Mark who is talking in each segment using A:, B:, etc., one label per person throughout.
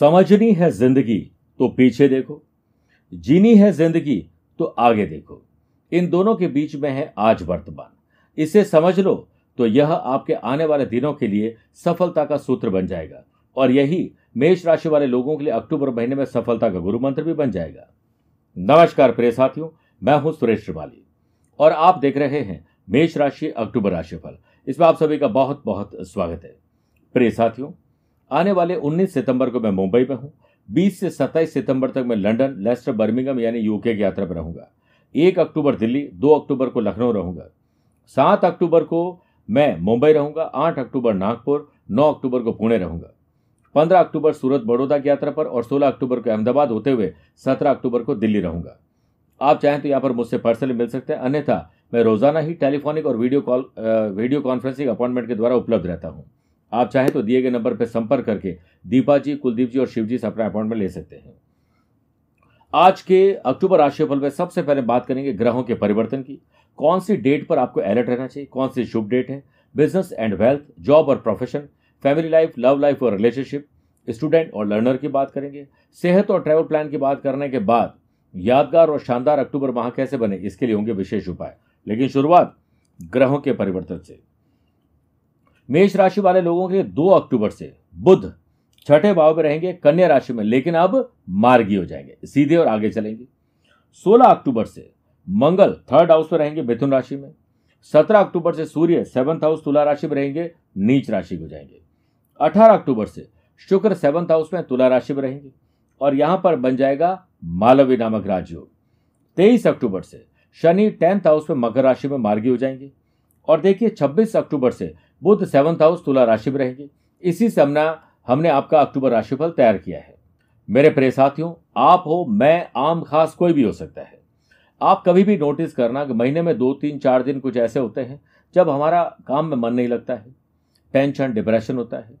A: समझनी है ज़िंदगी तो पीछे देखो। जीनी है ज़िंदगी तो आगे देखो। इन दोनों के बीच में है आज वर्तमान। इसे समझ लो तो यह आपके आने वाले दिनों के लिए सफलता का सूत्र बन जाएगा। और यही मेष राशि वाले लोगों के लिए अक्टूबर महीने में सफलता का गुरु मंत्र भी बन जाएगा। नमस्कार प्रिय साथियों, मैं हूँ सुरेश श्रिवाली। और आप देख रहे हैं मेष राशि अक्टूबर राशिफल। इसमें आप सभी का बहुत बहुत स्वागत है। प्रिय साथियों आने वाले 19 सितंबर को मैं मुंबई में हूँ 20 से 27 सितंबर तक मैं लंदन, लेस्टर बर्मिंगम यानी यूके की यात्रा पर रहूँगा। एक अक्टूबर दिल्ली, दो अक्टूबर को लखनऊ रहूँगा। सात अक्टूबर को मैं मुंबई रहूँगा, आठ अक्टूबर नागपुर, नौ अक्टूबर को पुणे रहूँगा। पंद्रह अक्टूबर सूरत बड़ौदा की यात्रा पर और सोलह अक्टूबर को अहमदाबाद होते हुए सत्रह अक्टूबर को दिल्ली रहूँगा। आप चाहें तो यहाँ पर मुझसे पर्सनली मिल सकते हैं, अन्यथा मैं रोज़ाना ही टेलीफोनिक और video call video conferencing appointment के द्वारा उपलब्ध रहता हूँ। आप चाहें तो दिए गए नंबर पर संपर्क करके दीपा जी कुलदीप जी और शिव जी से अपना अपॉइंटमेंट ले सकते हैं। आज के अक्टूबर राशिफल में सबसे पहले बात करेंगे ग्रहों के परिवर्तन की। कौन सी डेट पर आपको अलर्ट रहना चाहिए? कौन सी शुभ डेट है? बिज़नेस एंड वेल्थ जॉब और profession family life love life और रिलेशनशिप स्टूडेंट और लर्नर की बात करेंगे। सेहत और ट्रैवल प्लान की बात करने के बाद यादगार और शानदार अक्टूबर माह कैसे बने, इसके लिए होंगे विशेष उपाय। लेकिन शुरुआत ग्रहों के परिवर्तन से। मेष राशि वाले लोगों के दो अक्टूबर से बुध छठे भाव में रहेंगे, कन्या राशि में, लेकिन अब मार्गी हो जाएँगे, सीधे और आगे चलेंगे। 16 अक्टूबर से मंगल थर्ड हाउस में रहेंगे, मिथुन राशि में। 17 अक्टूबर से सूर्य सेवंथ हाउस तुला राशि में रहेंगे, नीच राशि हो जाएँगे। 18 अक्टूबर से शुक्र सेवंथ हाउस में तुला राशि में रहेंगे, और यहाँ पर बन जाएगा मालवी नामक राजयोग। तेईस अक्टूबर से शनि टेंथ हाउस में मकर राशि में मार्गी हो जाएँगे, और देखिए 26 अक्टूबर से बुध सेवंथ हाउस तुला राशि में रहेगी। इसी से हमने हमने आपका अक्टूबर राशिफल तैयार किया है। मेरे प्रिय साथियों, आप हो, मैं, आम, खास कोई भी हो सकता है। आप कभी भी नोटिस करना कि महीने में दो, तीन, चार दिन कुछ ऐसे होते हैं जब हमारा काम में मन नहीं लगता है। टेंशन, डिप्रेशन होता है।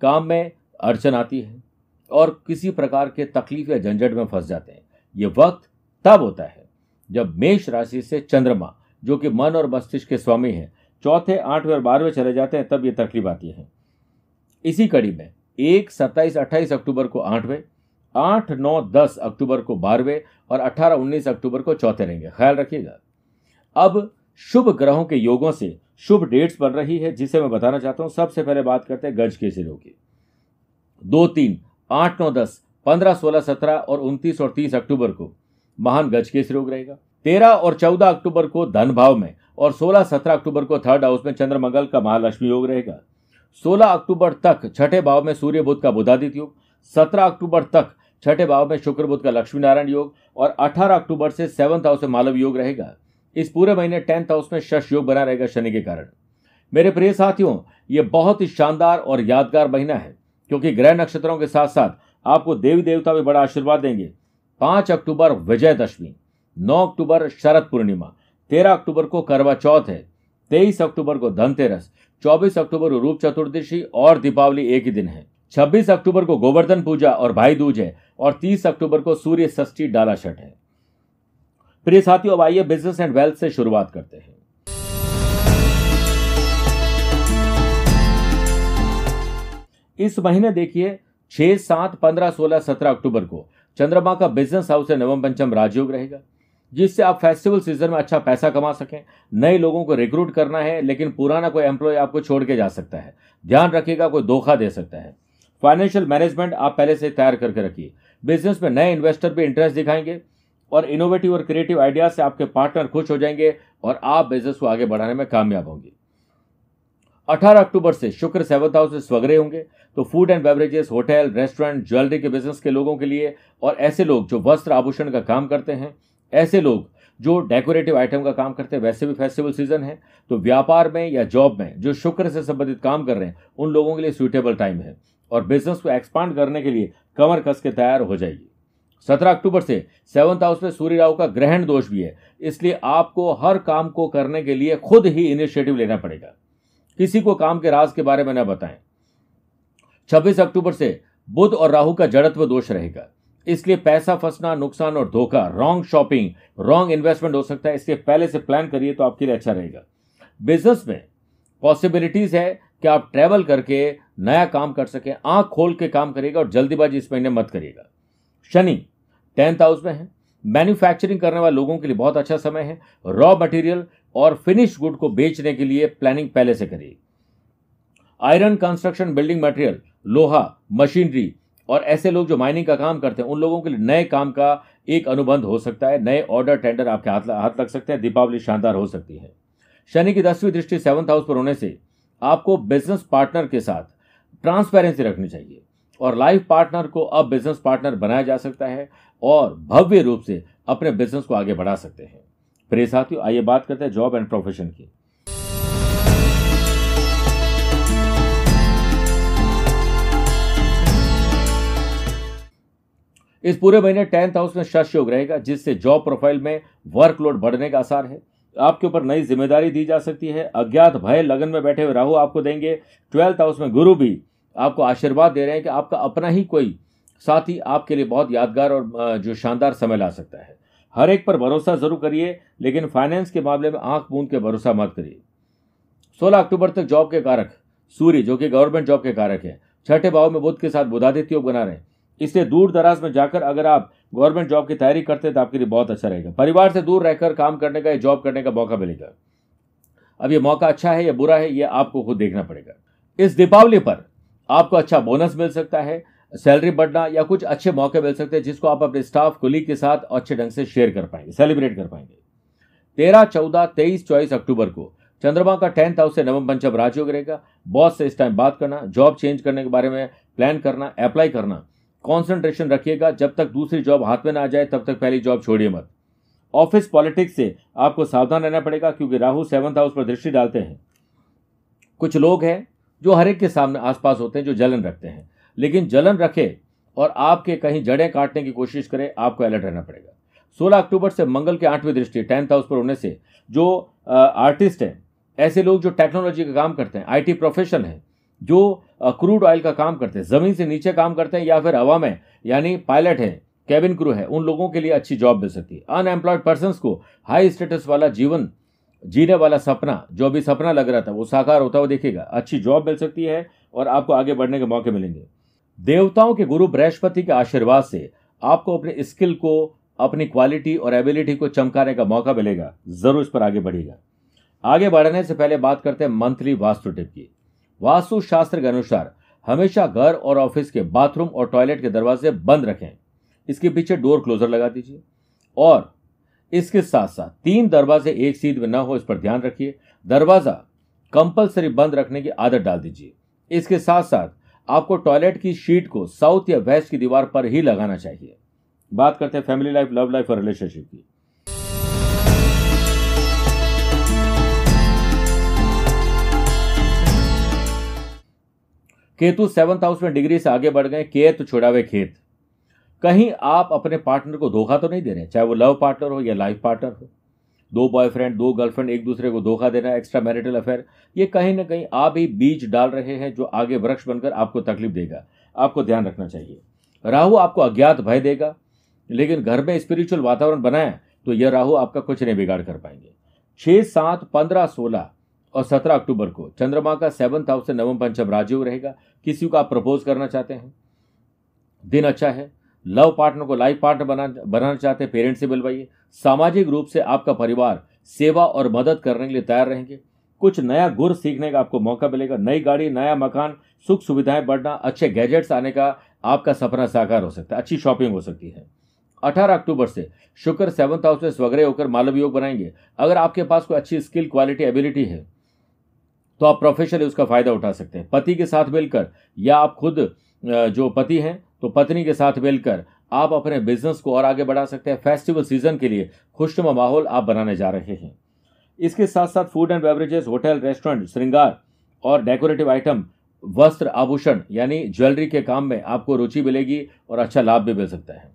A: काम में अड़चन आती है और किसी प्रकार के तकलीफ़ या झंझट में फंस जाते हैं। ये वक्त तब होता है जब मेष राशि से चंद्रमा, जो कि मन और मस्तिष्क के स्वामी हैं चौथे आठवें और बारहवें चले जाते हैं, तब ये तकलीफ़ आती है। इसी कड़ी में, एक, सत्ताईस, अट्ठाईस अक्टूबर को आठवें, आठ, नौ, दस अक्टूबर को बारहवें और अठारह, उन्नीस अक्टूबर को चौथे रहेंगे। ख्याल रखिएगा। अब शुभ ग्रहों के योगों से शुभ डेट्स बन रही है, जिसे मैं बताना चाहता हूँ। सबसे पहले बात करते हैं गज के सिरों की। दो, तीन, आठ, नौ, दस, पंद्रह, सोलह, सत्रह और उनतीस और तीस अक्टूबर को महान गज के रोग रहेगा। तेरह और चौदह अक्टूबर को धन भाव में और सोलह सत्रह अक्टूबर को थर्ड हाउस में चंद्रमंगल का महालक्ष्मी योग रहेगा। सोलह अक्टूबर तक छठे भाव में सूर्य बुद्ध का बुधादित्य योग, सत्रह अक्टूबर तक छठे भाव में शुक्र बुद्ध का लक्ष्मी नारायण योग और अठारह अक्टूबर से सेवंथ हाउस में मालव योग रहेगा। इस पूरे महीने टेंथ हाउस में शश योग बना रहेगा शनि के कारण। मेरे प्रिय साथियों, ये बहुत ही शानदार और यादगार महीना है, क्योंकि ग्रह नक्षत्रों के साथ साथ आपको देवी देवता भी बड़ा आशीर्वाद देंगे। पाँच अक्टूबर विजयदशमी, नौ अक्टूबर शरद पूर्णिमा तेरह अक्टूबर को करवा चौथ है। तेईस अक्टूबर को धनतेरस, चौबीस अक्टूबर को रूप चतुर्दशी और दीपावली एक ही दिन है। छब्बीस अक्टूबर को गोवर्धन पूजा और भाई दूज है और तीस अक्टूबर को सूर्य षष्ठी डाला छठ है। प्रिय साथियों, अब आइए बिज़नेस एंड वेल्थ से शुरुआत करते हैं। इस महीने देखिए, छह सात पंद्रह सोलह सत्रह अक्टूबर को चंद्रमा का बिज़नेस हाउस से नवम पंचम राजयोग रहेगा। जिससे आप फेस्टिवल सीज़न में अच्छा पैसा कमा सकें। नए लोगों को रिक्रूट करना है, लेकिन पुराना कोई एम्प्लॉय आपको छोड़ के जा सकता है। ध्यान रखिएगा, कोई धोखा दे सकता है। फाइनेंशियल मैनेजमेंट आप पहले से तैयार करके रखिए। बिज़नेस में नए इन्वेस्टर भी इंटरेस्ट दिखाएँगे और इनोवेटिव और क्रिएटिव आइडियाज़ से आपके पार्टनर खुश हो जाएँगे और आप बिज़नेस को आगे बढ़ाने में कामयाब होंगे। 18 अक्टूबर से शुक्र सेवंथ हाउस से स्वग्रह होंगे। तो food and beverages hotel restaurant jewellery के बिज़नेस के लोगों के लिए और ऐसे लोग जो वस्त्र आभूषण का काम करते हैं ऐसे लोग जो डेकोरेटिव आइटम का काम करते हैं, वैसे भी फेस्टिवल सीज़न है तो व्यापार में या जॉब में जो शुक्र से संबंधित काम कर रहे हैं, उन लोगों के लिए सुइटेबल टाइम है। और बिज़नेस को एक्सपांड करने के लिए कमर कस के तैयार हो जाएगी सत्रह अक्टूबर से सेवंथ हाउस में सूर्य राहु का ग्रहण दोष भी है, इसलिए आपको हर काम को करने के लिए खुद ही इनिशिएटिव लेना पड़ेगा। किसी को काम के राज के बारे में न बताएँ। 26 अक्टूबर से बुध और राहु का जड़त्व दोष रहेगा। इसलिए पैसा फंसना, नुकसान और धोखा रॉन्ग शॉपिंग रॉन्ग इन्वेस्टमेंट हो सकता है। इसलिए पहले से प्लान करिए तो आपके लिए अच्छा रहेगा। बिज़नेस में पॉसिबिलिटीज है कि आप ट्रैवल करके नया काम कर सकें, आँख खोल के काम करिएगा और जल्दीबाजी इस महीने मत करिएगा। शनि टेंथ हाउस में है। मैन्युफैक्चरिंग करने वाले लोगों के लिए बहुत अच्छा समय है। रॉ मटेरियल और फिनिश गुड को बेचने के लिए प्लानिंग पहले से करिए। आयरन कंस्ट्रक्शन बिल्डिंग मटेरियल लोहा मशीनरी और ऐसे लोग जो माइनिंग का काम करते हैं, उन लोगों के लिए नए काम का एक अनुबंध हो सकता है, नए ऑर्डर टेंडर आपके हाथ हाथ लग सकते हैं, दीपावली शानदार हो सकती है। शनि की दसवीं दृष्टि सेवंथ हाउस पर होने से आपको बिज़नेस पार्टनर के साथ ट्रांसपेरेंसी रखनी चाहिए और लाइफ पार्टनर को अब बिज़नेस पार्टनर बनाया जा सकता है और भव्य रूप से अपने बिज़नेस को आगे बढ़ा सकते हैं। प्रिय साथियों, आइए बात करते हैं जॉब एंड प्रोफेशन की। इस पूरे महीने टेंथ हाउस में शश योग रहेगा, जिससे जॉब प्रोफ़ाइल में वर्कलोड बढ़ने का आसार है। आपके ऊपर नई ज़िम्मेदारी दी जा सकती है। अज्ञात भय लगन में बैठे हुए राहु आपको देंगे। ट्वेल्थ हाउस में गुरु भी आपको आशीर्वाद दे रहे हैं कि आपका अपना ही कोई साथी आपके लिए बहुत यादगार और जो शानदार समय ला सकता है। हर एक पर भरोसा ज़रूर करिए, लेकिन फाइनेंस के मामले में आँख बूंद के भरोसा मत करिए। 16 अक्टूबर तक जॉब के कारक सूर्य जो कि गवर्नमेंट जॉब के कारक है, छठे भाव में बुद्ध के साथ बुधादित्य योग बना रहे हैं। इसलिए दूर दराज में जाकर अगर आप गवर्नमेंट जॉब की तैयारी करते हैं तो आपके लिए बहुत अच्छा रहेगा। परिवार से दूर रहकर काम करने का या जॉब करने का मौका मिलेगा। अब ये मौका अच्छा है या बुरा है, ये आपको खुद देखना पड़ेगा। इस दीपावली पर आपको अच्छा बोनस मिल सकता है, सैलरी बढ़ना या कुछ अच्छे मौके मिल सकते हैं जिसको आप अपने स्टाफ, कुलीग के साथ अच्छे ढंग से शेयर कर पाएँगे, सेलिब्रेट कर पाएँगे। तेरह, चौदह, तेईस, चौबीस अक्टूबर को चंद्रमा का टेंथ हाउस से नवम पंचम राजयोग रहेगा। बॉस से इस टाइम बात करना, जॉब चेंज करने के बारे में प्लान करना अप्लाई करना कॉन्सेंट्रेशन रखिएगा। जब तक दूसरी जॉब हाथ में ना आ जाए, तब तक पहली जॉब छोड़िए मत। ऑफ़िस पॉलिटिक्स से आपको सावधान रहना पड़ेगा क्योंकि राहु सेवंथ हाउस पर दृष्टि डालते हैं। कुछ लोग हैं जो हर एक के सामने आसपास होते हैं, जो जलन रखते हैं। लेकिन जलन रखे और आपके कहीं जड़ें काटने की कोशिश करें, आपको अलर्ट रहना पड़ेगा। 16 अक्टूबर से मंगल के आठवीं दृष्टि टेंथ हाउस पर होने से जो आर्टिस्ट हैं, ऐसे लोग जो टेक्नोलॉजी का काम करते हैं आईटी प्रोफेशनल हैं जो क्रूड ऑयल का काम करते हैं, ज़मीन से नीचे काम करते हैं या फिर हवा में, यानी पायलट है कैबिन क्रू है, उन लोगों के लिए अच्छी जॉब मिल सकती है। अनएम्प्लॉयड पर्सन को हाई स्टेटस वाला जीवन, जीने वाला सपना, जो अभी सपना लग रहा था, वो साकार होता हुआ देखेगा। अच्छी जॉब मिल सकती है और आपको आगे बढ़ने के मौके मिलेंगे। देवताओं के गुरु बृहस्पति के आशीर्वाद से आपको अपने स्किल को, अपनी क्वालिटी और एबिलिटी को चमकाने का मौका मिलेगा। ज़रूर इस पर आगे बढ़ेगा आगे बढ़ने से पहले बात करते हैं मंथली वास्तु टिप की। वास्तु शास्त्र के अनुसार हमेशा घर और ऑफ़िस के बाथरूम और टॉयलेट के दरवाजे बंद रखें। इसके पीछे डोर क्लोजर लगा दीजिए। और इसके साथ साथ तीन दरवाजे एक सीध में न हो, इस पर ध्यान रखिए। दरवाज़ा कंपलसरी बंद रखने की आदत डाल दीजिए। इसके साथ साथ आपको टॉयलेट की शीट को साउथ या वेस्ट की दीवार पर ही लगाना चाहिए। बात करते हैं फैमिली लाइफ लव लाइफ और रिलेशनशिप की। केतु सेवंथ हाउस में डिग्री से आगे बढ़ गए, केत छुड़ावे खेत। कहीं आप अपने पार्टनर को धोखा तो नहीं दे रहे चाहे वो लव पार्टनर हो या लाइफ पार्टनर हो। दो बॉयफ्रेंड दो गर्लफ्रेंड एक दूसरे को धोखा देना एक्स्ट्रा मैरिटल अफेयर ये कहीं ना कहीं आप ही बीज डाल रहे हैं जो आगे वृक्ष बनकर आपको तकलीफ़ देगा। आपको ध्यान रखना चाहिए। राहु आपको अज्ञात भय देगा, लेकिन घर में स्पिरिचुअल वातावरण बनाए तो यह राहु आपका कुछ नहीं बिगाड़ कर पाएँगे। छह, सात, पंद्रह, सोलह और सत्रह अक्टूबर को चंद्रमा का सेवंथ हाउस से नवम पंचम राजयोग रहेगा। किसी को आप प्रपोज करना चाहते हैं? दिन अच्छा है। लव पार्टनर को लाइफ पार्टनर बना, बनाना चाहते हैं पेरेंट्स से बुलवाइए सामाजिक रूप से आपका परिवार सेवा और मदद करने के लिए तैयार रहेंगे। कुछ नया गुर सीखने का आपको मौका मिलेगा। नई गाड़ी, नया मकान, सुख सुविधाएँ बढ़ना, अच्छे गैजेट्स आने का आपका सपना साकार हो सकता है। अच्छी शॉपिंग हो सकती है। 18 अक्टूबर से शुक्र सेवंथ हाउस में स्वग्रह होकर मालव योग बनाएँगे। अगर आपके पास कोई अच्छी स्किल क्वालिटी एबिलिटी है तो आप प्रोफेशनली उसका फ़ायदा उठा सकते हैं। पति के साथ मिलकर या आप खुद जो पति हैं तो पत्नी के साथ मिलकर आप अपने बिज़नेस को और आगे बढ़ा सकते हैं। फेस्टिवल सीज़न के लिए खुशनुमा माहौल आप बनाने जा रहे हैं। इसके साथ साथ food and beverages hotel restaurant श्रृंगार और डेकोरेटिव आइटम वस्त्र आभूषण, यानी ज्वेलरी के काम में आपको रुचि मिलेगी और अच्छा लाभ भी मिल सकता है।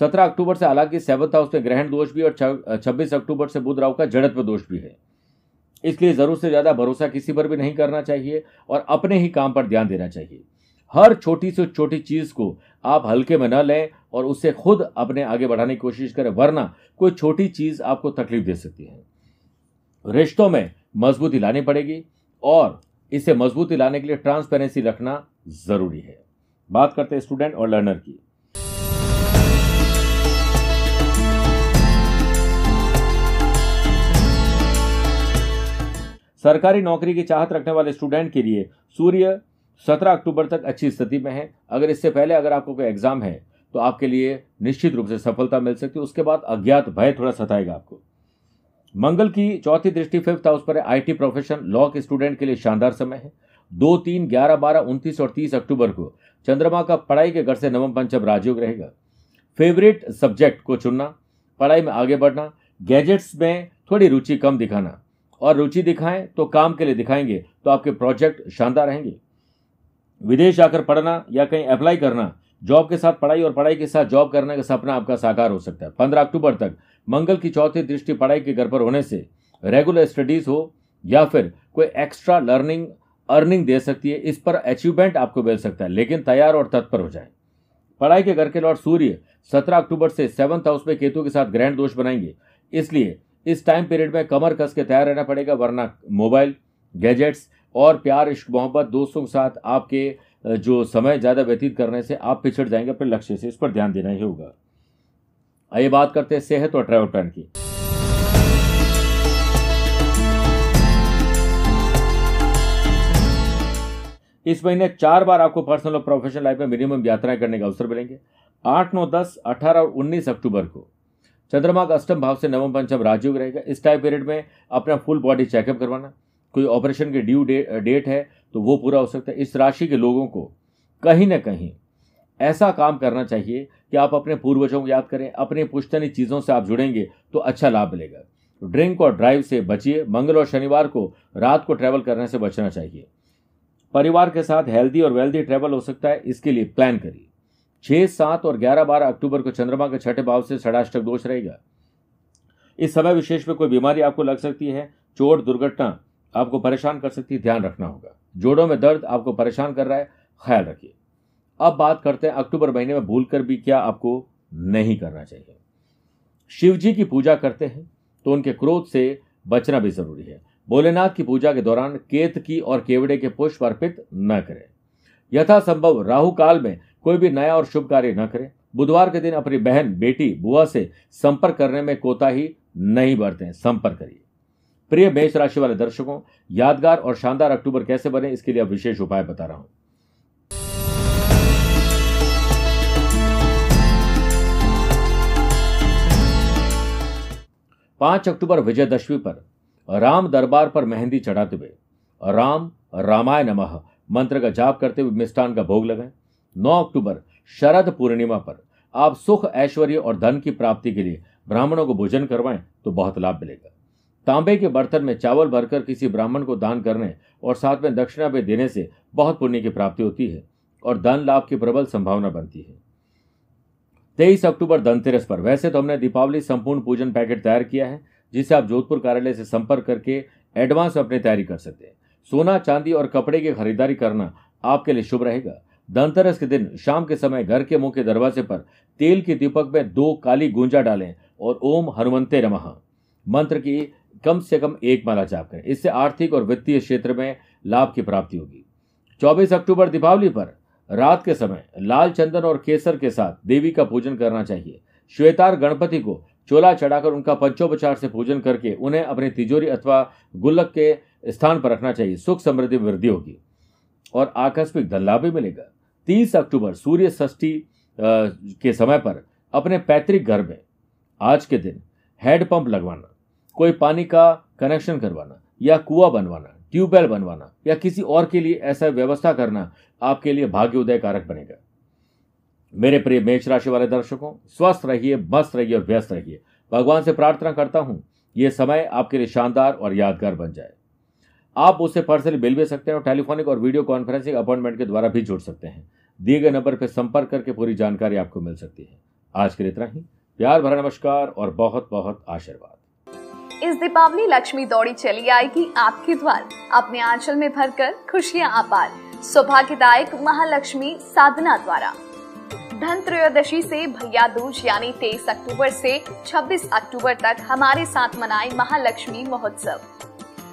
A: सत्रह अक्टूबर से हालाँकि सेवंथ हाउस में ग्रहण दोष भी और छब्बीस अक्टूबर से बुध राव का जड़त्व दोष भी है। इसलिए ज़रूरत से ज़्यादा भरोसा किसी पर भी नहीं करना चाहिए और अपने ही काम पर ध्यान देना चाहिए। हर छोटी से छोटी चीज़ को आप हल्के में न लें और उससे खुद अपने आगे बढ़ाने की कोशिश करें, वरना कोई छोटी चीज़ आपको तकलीफ़ दे सकती है। रिश्तों में मजबूती लानी पड़ेगी और इसे मजबूती लाने के लिए ट्रांसपेरेंसी रखना ज़रूरी है। बात करते हैं स्टूडेंट और लर्नर की। सरकारी नौकरी की चाहत रखने वाले स्टूडेंट के लिए सूर्य 17 अक्टूबर तक अच्छी स्थिति में है। अगर इससे पहले अगर आपको कोई एग्ज़ाम है तो आपके लिए निश्चित रूप से सफलता मिल सकती है। उसके बाद अज्ञात भय थोड़ा सताएगा आपको। मंगल की चौथी दृष्टि फिफ्थ हाउस पर आईटी प्रोफेशन लॉ के स्टूडेंट के लिए शानदार समय है। दो तीन ग्यारह बारह उनतीस और तीस अक्टूबर को चंद्रमा का पढ़ाई के घर से नवम पंचम राजयोग रहेगा। फेवरेट सब्जेक्ट को चुनना, पढ़ाई में आगे बढ़ना गैजेट्स में थोड़ी रुचि कम दिखाना। और रुचि दिखाएँ तो काम के लिए दिखाएँगे तो आपके प्रोजेक्ट शानदार रहेंगे। विदेश आकर पढ़ना या कहीं अप्लाई करना जॉब के साथ पढ़ाई और पढ़ाई के साथ जॉब करने का सपना आपका साकार हो सकता है। पंद्रह अक्टूबर तक मंगल की चौथी दृष्टि पढ़ाई के घर पर होने से रेगुलर स्टडीज़ हो या फिर कोई एक्स्ट्रा लर्निंग अर्निंग दे सकती है, इस पर अचीवमेंट आपको मिल सकता है, लेकिन तैयार और तत्पर हो जाए। पढ़ाई के घर के लॉर्ड सूर्य सत्रह अक्टूबर से सेवंथ हाउस में केतु के साथ ग्रैंड दोष बनाएँगे, इसलिए इस टाइम पीरियड में कमर कस के तैयार रहना पड़ेगा, वरना मोबाइल गैजेट्स और प्यार, इश्क, मोहब्बत दोस्तों के साथ आपके जो समय ज़्यादा व्यतीत करने से आप पिछड़ जाएँगे, अपने लक्ष्य से, इस पर ध्यान देना ही होगा। आइए बात करते हैं सेहत और ट्रैवल प्लान की। इस महीने चार बार आपको पर्सनल और प्रोफेशनल लाइफ में मिनिमम यात्राएँ करने का अवसर मिलेंगे। आठ, नौ, दस, अठारह और उन्नीस अक्टूबर को। चंद्रमा का अष्टम भाव से नवम पंचम राजयोग रहेगा। इस टाइम पीरियड में अपना फुल बॉडी चेकअप करवाना। कोई ऑपरेशन की ड्यू डे, डेट है तो वो पूरा हो सकता है। इस राशि के लोगों को कहीं ना कहीं ऐसा काम करना चाहिए कि आप अपने पूर्वजों को याद करें अपने पुश्तनी चीज़ों से आप जुड़ेंगे तो अच्छा लाभ मिलेगा। ड्रिंक और ड्राइव से बचिए। मंगल और शनिवार को रात को ट्रैवल करने से बचना चाहिए। परिवार के साथ हेल्दी और वेल्दी ट्रैवल हो सकता है इसके लिए प्लान करिए। छह सात और ग्यारह बारह अक्टूबर को चंद्रमा के छठे भाव से षडाष्टक दोष रहेगा। इस समय विशेष में कोई बीमारी आपको लग सकती है, चोट, दुर्घटना आपको परेशान कर सकती है, ध्यान रखना होगा। जोड़ों में दर्द आपको परेशान कर रहा है, ख्याल रखिए। अब बात करते हैं अक्टूबर महीने में भूलकर भी क्या आपको नहीं करना चाहिए। शिव जी की पूजा करते हैं तो उनके क्रोध से बचना भी ज़रूरी है। भोलेनाथ की पूजा के दौरान केत की और केवड़े के पुष्प अर्पित न करें। यथासंभव राहु काल में कोई भी नया और शुभ कार्य न करें। बुधवार के दिन अपनी बहन, बेटी, बुआ से संपर्क करने में कोताही नहीं बरतें, संपर्क करिए। प्रिय मेष राशि वाले दर्शकों, यादगार और शानदार अक्टूबर कैसे बने, इसके लिए विशेष उपाय बता रहा हूँ। पाँच अक्टूबर विजयदशमी पर, राम दरबार पर मेहंदी चढ़ाते हुए, राम रामाय नमः, मंत्र का जाप करते हुए मिष्ठान का भोग लगाएँ। नौ अक्टूबर, शरद पूर्णिमा पर। आप सुख, ऐश्वर्य और धन की प्राप्ति के लिए ब्राह्मणों को भोजन करवाएँ तो बहुत लाभ मिलेगा। तांबे के बर्तन में चावल भरकर किसी ब्राह्मण को दान करने और साथ में दक्षिणा भी देने से बहुत पुण्य की प्राप्ति होती है और धन लाभ की प्रबल संभावना बनती है। तेईस अक्टूबर, धनतेरस पर। वैसे तो हमने दीपावली संपूर्ण पूजन पैकेट तैयार किया है, जिसे आप जोधपुर कार्यालय से संपर्क करके एडवांस अपनी तैयारी कर सकते हैं। सोना, चांदी और कपड़े की खरीदारी करना आपके लिए शुभ रहेगा। धनतेरस के दिन शाम के समय घर के के दरवाजे पर तेल के दीपक में दो काली गुंजा डालें और ओम हनुमंते नमः। मंत्र की कम से कम एक माला जाप करें। इससे आर्थिक और वित्तीय क्षेत्र में लाभ की प्राप्ति होगी। 24 अक्टूबर दीपावली पर रात के समय लाल चंदन और केसर के साथ देवी का पूजन करना चाहिए। श्वेतार गणपति को चोला चढ़ाकर उनका पंचोपचार से पूजन करके उन्हें अपनी तिजोरी अथवा गुल्लक के स्थान पर रखना चाहिए। सुख समृद्धि वृद्धि होगी और आकस्मिक धन लाभ भी मिलेगा। तीस अक्टूबर, सूर्य षष्ठी के समय पर अपने पैतृक घर में, आज के दिन, हेड पंप लगवाना, कोई पानी का कनेक्शन करवाना, या कुआ बनवाना, ट्यूबवेल बनवाना, या किसी और के लिए ऐसा व्यवस्था करना आपके लिए भाग्योदय कारक बनेगा। मेरे प्रिय मेष राशि वाले दर्शकों, स्वस्थ रहिए, मस्त रहिए और व्यस्त रहिए। भगवान से प्रार्थना करता हूँ यह समय आपके लिए शानदार और यादगार बन जाए। आप उससे पर्सनली मिल भी सकते हैं और टेलीफोनिक और वीडियो कॉन्फ्रेंसिंग अपॉइंटमेंट के द्वारा भी जुड़ सकते हैं। दिए गए नंबर पर संपर्क करके पूरी जानकारी आपको मिल सकती है। आज के लिए इतना ही। प्यार भरा नमस्कार और बहुत बहुत आशीर्वाद।
B: इस दीपावली लक्ष्मी दौड़ी चली आएगी आपके द्वार। अपने आंचल में भरकर खुशियाँ अपार सौभाग्यदायक महालक्ष्मी साधना द्वारा। धन त्रयोदशी से भैया दूज यानी 23 अक्टूबर से 26 अक्टूबर तक हमारे साथ मनाए महालक्ष्मी महोत्सव।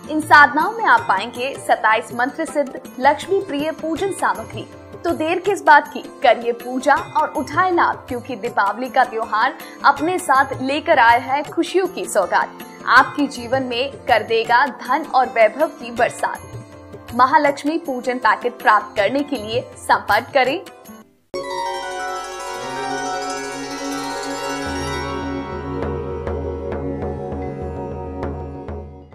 B: इन साधनाओं में आप पाएँगे 27 मंत्र सिद्ध, लक्ष्मी प्रिय पूजन सामग्री। तो देर किस बात की? करिए पूजा और उठाए लाभ, क्योंकि दीपावली का त्योहार अपने साथ लेकर आया है खुशियों की सौगात। आपके जीवन में कर देगा धन और वैभव की बरसात। महालक्ष्मी पूजन पैकेट प्राप्त करने के लिए संपर्क करें।